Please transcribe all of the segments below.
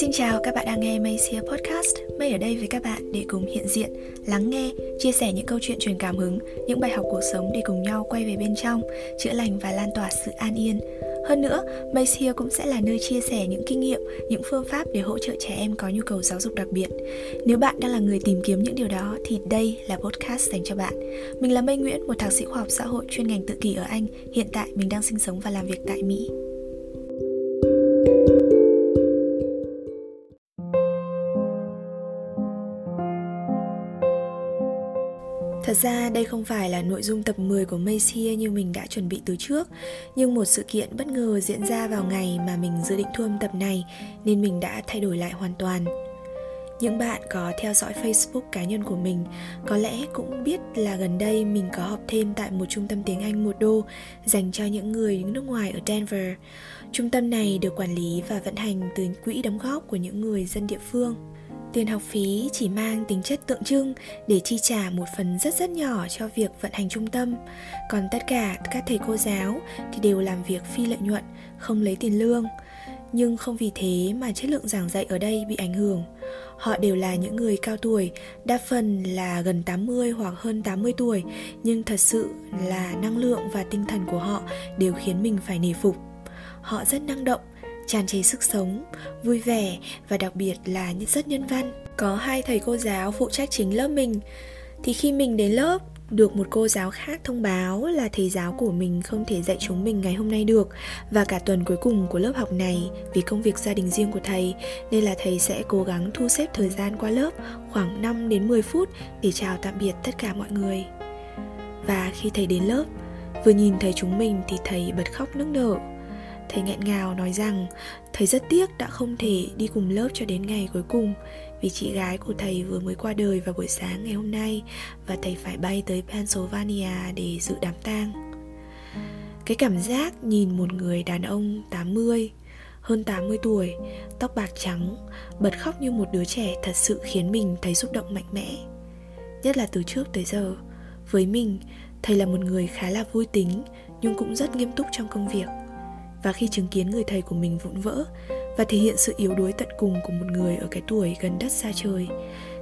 Xin chào các bạn đang nghe Maysia Podcast. May ở đây với các bạn để cùng hiện diện, lắng nghe, chia sẻ những câu chuyện truyền cảm hứng Những bài học cuộc sống để cùng nhau quay về bên trong Chữa lành và lan tỏa sự an yên. Hơn nữa, Maysia cũng sẽ là nơi chia sẻ những kinh nghiệm, những phương pháp để hỗ trợ trẻ em có nhu cầu giáo dục đặc biệt. Nếu bạn đang là người tìm kiếm những điều đó thì đây là podcast dành cho bạn. Mình là Mây Nguyễn, một thạc sĩ khoa học xã hội chuyên ngành tự kỷ ở Anh. Hiện tại mình đang sinh sống và làm việc tại Mỹ. Thật ra đây không phải là nội dung tập 10 của Maysia như mình đã chuẩn bị từ trước, Nhưng một sự kiện bất ngờ diễn ra vào ngày mà mình dự định thu âm tập này Nên mình đã thay đổi lại hoàn toàn những bạn có theo dõi Facebook cá nhân của mình có lẽ cũng biết là gần đây mình có học thêm tại một trung tâm tiếng Anh một đô dành cho những người nước ngoài ở Denver. Trung tâm này được quản lý và vận hành từ quỹ đóng góp của những người dân địa phương. Tiền học phí chỉ mang tính chất tượng trưng để chi trả một phần rất rất nhỏ cho việc vận hành trung tâm, còn tất cả các thầy cô giáo thì đều làm việc phi lợi nhuận, không lấy tiền lương. Nhưng không vì thế mà chất lượng giảng dạy ở đây bị ảnh hưởng. Họ đều là những người cao tuổi, đa phần là gần 80 hoặc hơn 80 tuổi, nhưng thật sự là năng lượng và tinh thần của họ đều khiến mình phải nể phục. Họ rất năng động, tràn trề sức sống, vui vẻ và đặc biệt là rất nhân văn. Có hai thầy cô giáo phụ trách chính lớp mình, thì khi mình đến lớp được một cô giáo khác thông báo là thầy giáo của mình không thể dạy chúng mình ngày hôm nay được và cả tuần cuối cùng của lớp học này vì công việc gia đình riêng của thầy nên là thầy sẽ cố gắng thu xếp thời gian qua lớp khoảng 5 đến 10 phút để chào tạm biệt tất cả mọi người. Và khi thầy đến lớp, vừa nhìn thấy chúng mình thì thầy bật khóc nức nở Thầy nghẹn ngào nói rằng thầy rất tiếc đã không thể đi cùng lớp cho đến ngày cuối cùng vì chị gái của thầy vừa mới qua đời vào buổi sáng ngày hôm nay và thầy phải bay tới Pennsylvania để dự đám tang. Cái cảm giác nhìn một người đàn ông 80, hơn 80 tuổi, tóc bạc trắng, bật khóc như một đứa trẻ thật sự khiến mình thấy xúc động mạnh mẽ. Nhất là từ trước tới giờ, với mình, thầy là một người khá là vui tính nhưng cũng rất nghiêm túc trong công việc và khi chứng kiến người thầy của mình vụn vỡ và thể hiện sự yếu đuối tận cùng của một người ở cái tuổi gần đất xa trời,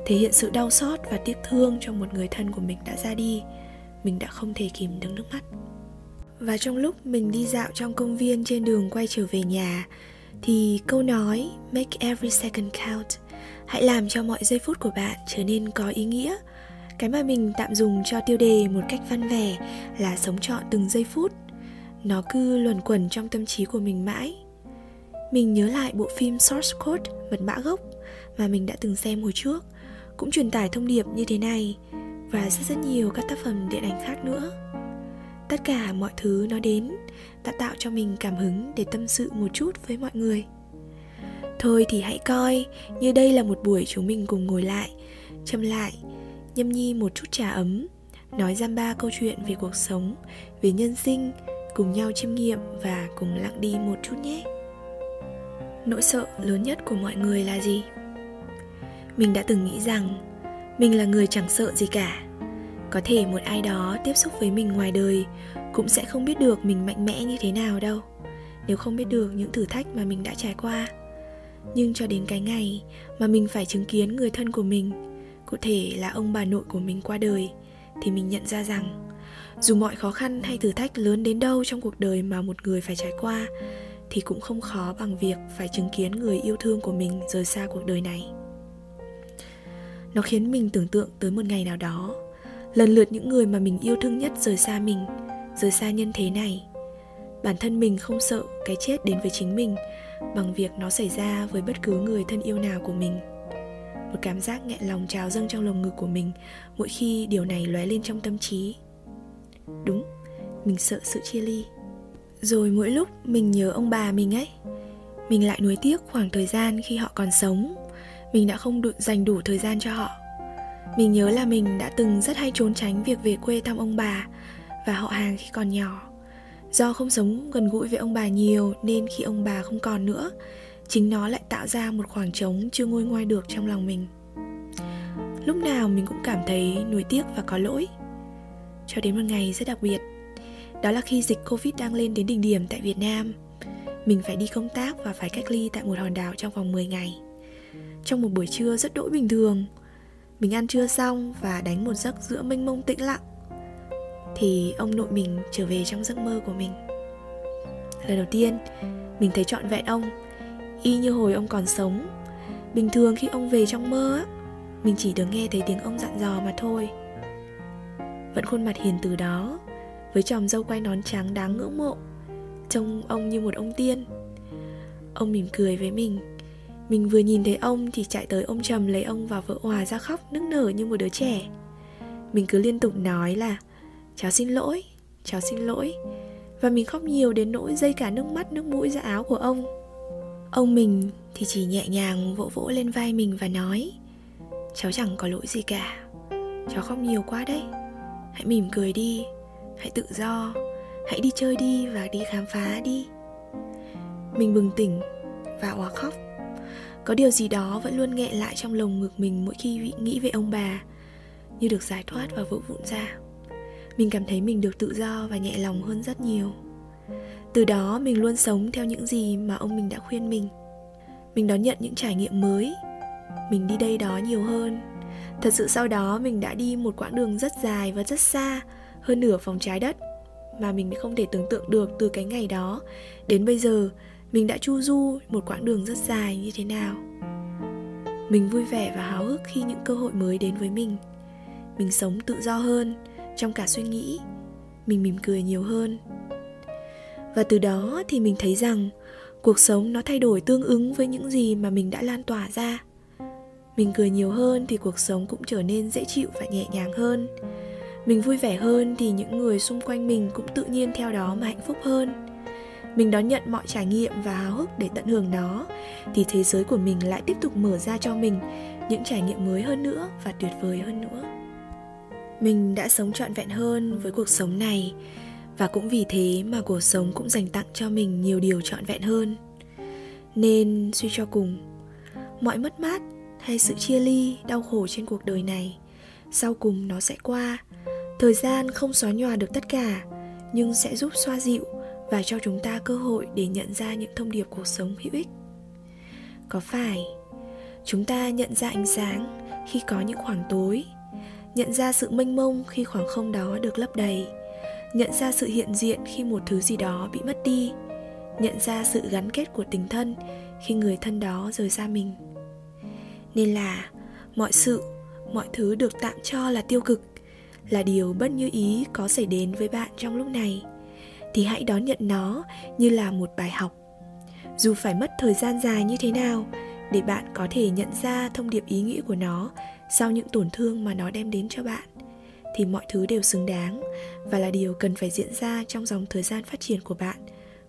thể hiện sự đau xót và tiếc thương cho một người thân của mình đã ra đi, mình đã không thể kìm được nước mắt. Và trong lúc mình đi dạo trong công viên trên đường quay trở về nhà, thì câu nói, make every second count, hãy làm cho mọi giây phút của bạn trở nên có ý nghĩa. Cái mà mình tạm dùng cho tiêu đề một cách văn vẻ là sống trọn từng giây phút nó cứ luẩn quẩn trong tâm trí của mình mãi. Mình nhớ lại bộ phim source code, mật mã gốc, mà mình đã từng xem hồi trước, cũng truyền tải thông điệp như thế này và rất rất nhiều các tác phẩm điện ảnh khác nữa. Tất cả mọi thứ nó đến đã tạo cho mình cảm hứng để tâm sự một chút với mọi người. Thôi thì hãy coi, như đây là một buổi chúng mình cùng ngồi lại, châm lại, nhâm nhi một chút trà ấm, nói giam ba câu chuyện về cuộc sống, về nhân sinh cùng nhau chiêm nghiệm và cùng lặng đi một chút nhé. Nỗi sợ lớn nhất của mọi người là gì? Mình đã từng nghĩ rằng mình là người chẳng sợ gì cả. Có thể một ai đó tiếp xúc với mình ngoài đời cũng sẽ không biết được mình mạnh mẽ như thế nào đâu, nếu không biết được những thử thách mà mình đã trải qua. Nhưng cho đến cái ngày mà mình phải chứng kiến người thân của mình, cụ thể là ông bà nội của mình qua đời, thì mình nhận ra rằng dù mọi khó khăn hay thử thách lớn đến đâu trong cuộc đời mà một người phải trải qua, thì cũng không khó bằng việc phải chứng kiến người yêu thương của mình rời xa cuộc đời này. Nó khiến mình tưởng tượng tới một ngày nào đó, lần lượt những người mà mình yêu thương nhất rời xa mình, rời xa nhân thế này. Bản thân mình không sợ cái chết đến với chính mình bằng việc nó xảy ra với bất cứ người thân yêu nào của mình. Một cảm giác nghẹn lòng trào dâng trong lồng ngực của mình mỗi khi điều này lóe lên trong tâm trí. Đúng, mình sợ sự chia ly. Rồi mỗi lúc mình nhớ ông bà mình ấy. Mình lại nuối tiếc khoảng thời gian khi họ còn sống. Mình đã không đủ, dành đủ thời gian cho họ. Mình nhớ là mình đã từng rất hay trốn tránh việc về quê thăm ông bà Và họ hàng khi còn nhỏ. Do không sống gần gũi với ông bà nhiều Nên khi ông bà không còn nữa Chính nó lại tạo ra một khoảng trống chưa ngôi ngoai được trong lòng mình. Lúc nào mình cũng cảm thấy nuối tiếc và có lỗi cho đến một ngày rất đặc biệt. Đó là khi dịch covid đang lên đến đỉnh điểm tại việt nam. Mình phải đi công tác và phải cách ly tại một hòn đảo trong vòng 10 ngày. Trong một buổi trưa rất đỗi bình thường, mình ăn trưa xong và đánh một giấc giữa mênh mông tĩnh lặng thì ông nội mình trở về trong giấc mơ của mình. Lần đầu tiên mình thấy trọn vẹn ông y như hồi ông còn sống. Bình thường khi ông về trong mơ á mình chỉ được nghe thấy tiếng ông dặn dò mà thôi vẫn khuôn mặt hiền từ đó, với chòm râu quay nón trắng đáng ngưỡng mộ, trông ông như một ông tiên. Ông mỉm cười với mình. Mình vừa nhìn thấy ông thì chạy tới ôm trầm lấy ông và vợ hòa ra khóc nức nở như một đứa trẻ. Mình cứ liên tục nói là, cháu xin lỗi, cháu xin lỗi. Và mình khóc nhiều đến nỗi dây cả nước mắt, nước mũi ra áo của ông. Ông mình thì chỉ nhẹ nhàng vỗ vỗ lên vai mình và nói, cháu chẳng có lỗi gì cả. Cháu khóc nhiều quá đấy hãy mỉm cười đi. Hãy tự do. Hãy đi chơi đi và đi khám phá đi. Mình bừng tỉnh và òa khóc. Có điều gì đó vẫn luôn nghẹn lại trong lồng ngực mình mỗi khi nghĩ về ông bà, như được giải thoát và vỡ vụn ra. Mình cảm thấy mình được tự do và nhẹ lòng hơn rất nhiều. Từ đó, mình luôn sống theo những gì mà ông mình đã khuyên mình. Mình đón nhận những trải nghiệm mới. Mình đi đây đó nhiều hơn thật sự sau đó mình đã đi một quãng đường rất dài và rất xa, hơn nửa vòng trái đất, mà mình không thể tưởng tượng được từ cái ngày đó. Đến bây giờ, mình đã chu du một quãng đường rất dài như thế nào. Mình vui vẻ và háo hức khi những cơ hội mới đến với mình. Mình sống tự do hơn, trong cả suy nghĩ, mình mỉm cười nhiều hơn. Và từ đó thì mình thấy rằng cuộc sống nó thay đổi tương ứng với những gì mà mình đã lan tỏa ra mình cười nhiều hơn thì cuộc sống cũng trở nên dễ chịu và nhẹ nhàng hơn. Mình vui vẻ hơn thì những người xung quanh mình cũng tự nhiên theo đó mà hạnh phúc hơn. Mình đón nhận mọi trải nghiệm và háo hức để tận hưởng nó, thì thế giới của mình lại tiếp tục mở ra cho mình những trải nghiệm mới hơn nữa và tuyệt vời hơn nữa. Mình đã sống trọn vẹn hơn với cuộc sống này, và cũng vì thế mà cuộc sống cũng dành tặng cho mình nhiều điều trọn vẹn hơn. Nên suy cho cùng, mọi mất mát hay sự chia ly, đau khổ trên cuộc đời này. Sau cùng nó sẽ qua. Thời gian không xóa nhòa được tất cả, nhưng sẽ giúp xoa dịu và cho chúng ta cơ hội để nhận ra những thông điệp cuộc sống hữu ích. Có phải chúng ta nhận ra ánh sáng khi có những khoảng tối, nhận ra sự mênh mông khi khoảng không đó được lấp đầy, nhận ra sự hiện diện khi một thứ gì đó bị mất đi, nhận ra sự gắn kết của tình thân khi người thân đó rời xa mình? Nên là mọi sự, mọi thứ được tạm cho là tiêu cực là điều bất như ý có xảy đến với bạn trong lúc này. Thì hãy đón nhận nó như là một bài học. Dù phải mất thời gian dài như thế nào để bạn có thể nhận ra thông điệp ý nghĩa của nó sau những tổn thương mà nó đem đến cho bạn, thì mọi thứ đều xứng đáng và là điều cần phải diễn ra trong dòng thời gian phát triển của bạn,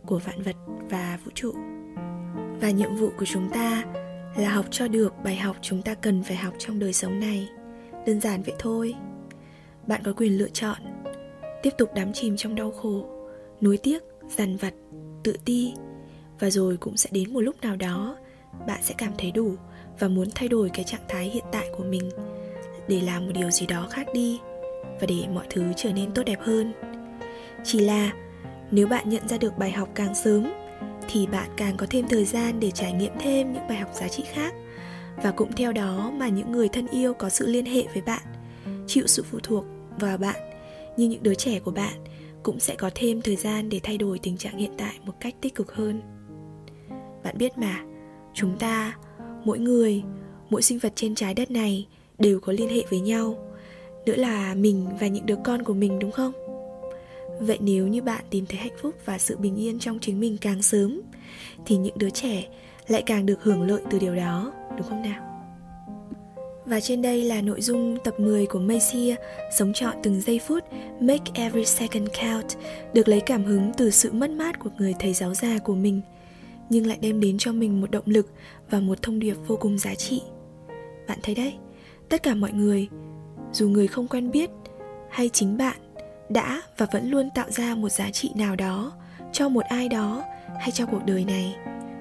của vạn vật và vũ trụ. Và nhiệm vụ của chúng ta là học cho được bài học chúng ta cần phải học trong đời sống này. Đơn giản vậy thôi. Bạn có quyền lựa chọn. Tiếp tục đắm chìm trong đau khổ, nuối tiếc, dằn vặt, tự ti. Và rồi cũng sẽ đến một lúc nào đó, bạn sẽ cảm thấy đủ và muốn thay đổi cái trạng thái hiện tại của mình. Để làm một điều gì đó khác đi và để mọi thứ trở nên tốt đẹp hơn. Chỉ là nếu bạn nhận ra được bài học càng sớm thì bạn càng có thêm thời gian để trải nghiệm thêm những bài học giá trị khác. Và cũng theo đó mà những người thân yêu có sự liên hệ với bạn, chịu sự phụ thuộc vào bạn như những đứa trẻ của bạn cũng sẽ có thêm thời gian để thay đổi tình trạng hiện tại một cách tích cực hơn. Bạn biết mà, chúng ta, mỗi người, mỗi sinh vật trên trái đất này đều có liên hệ với nhau. Nữa là mình và những đứa con của mình, đúng không? Vậy nếu như bạn tìm thấy hạnh phúc và sự bình yên trong chính mình càng sớm thì những đứa trẻ lại càng được hưởng lợi từ điều đó đúng không nào? Và trên đây là nội dung tập 10 của Macy Sống chọn từng giây phút Make every second count Được lấy cảm hứng từ sự mất mát của người thầy giáo già của mình Nhưng lại đem đến cho mình một động lực và một thông điệp vô cùng giá trị. Bạn thấy đấy, tất cả mọi người Dù người không quen biết hay chính bạn đã và vẫn luôn tạo ra một giá trị nào đó cho một ai đó hay cho cuộc đời này,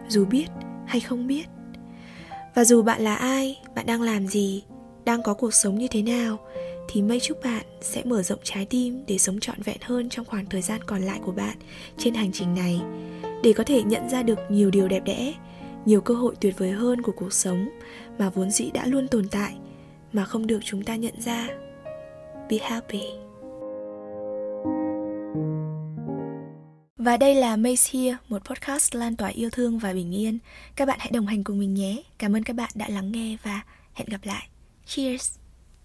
dù biết hay không biết. Và dù bạn là ai, bạn đang làm gì, đang có cuộc sống như thế nào, thì mây chúc bạn sẽ mở rộng trái tim để sống trọn vẹn hơn trong khoảng thời gian còn lại của bạn trên hành trình này, để có thể nhận ra được nhiều điều đẹp đẽ, nhiều cơ hội tuyệt vời hơn của cuộc sống mà vốn dĩ đã luôn tồn tại mà không được chúng ta nhận ra. Be happy. Và đây là Mace Here, một podcast lan tỏa yêu thương và bình yên. Các bạn hãy đồng hành cùng mình nhé. Cảm ơn các bạn đã lắng nghe và hẹn gặp lại. Cheers!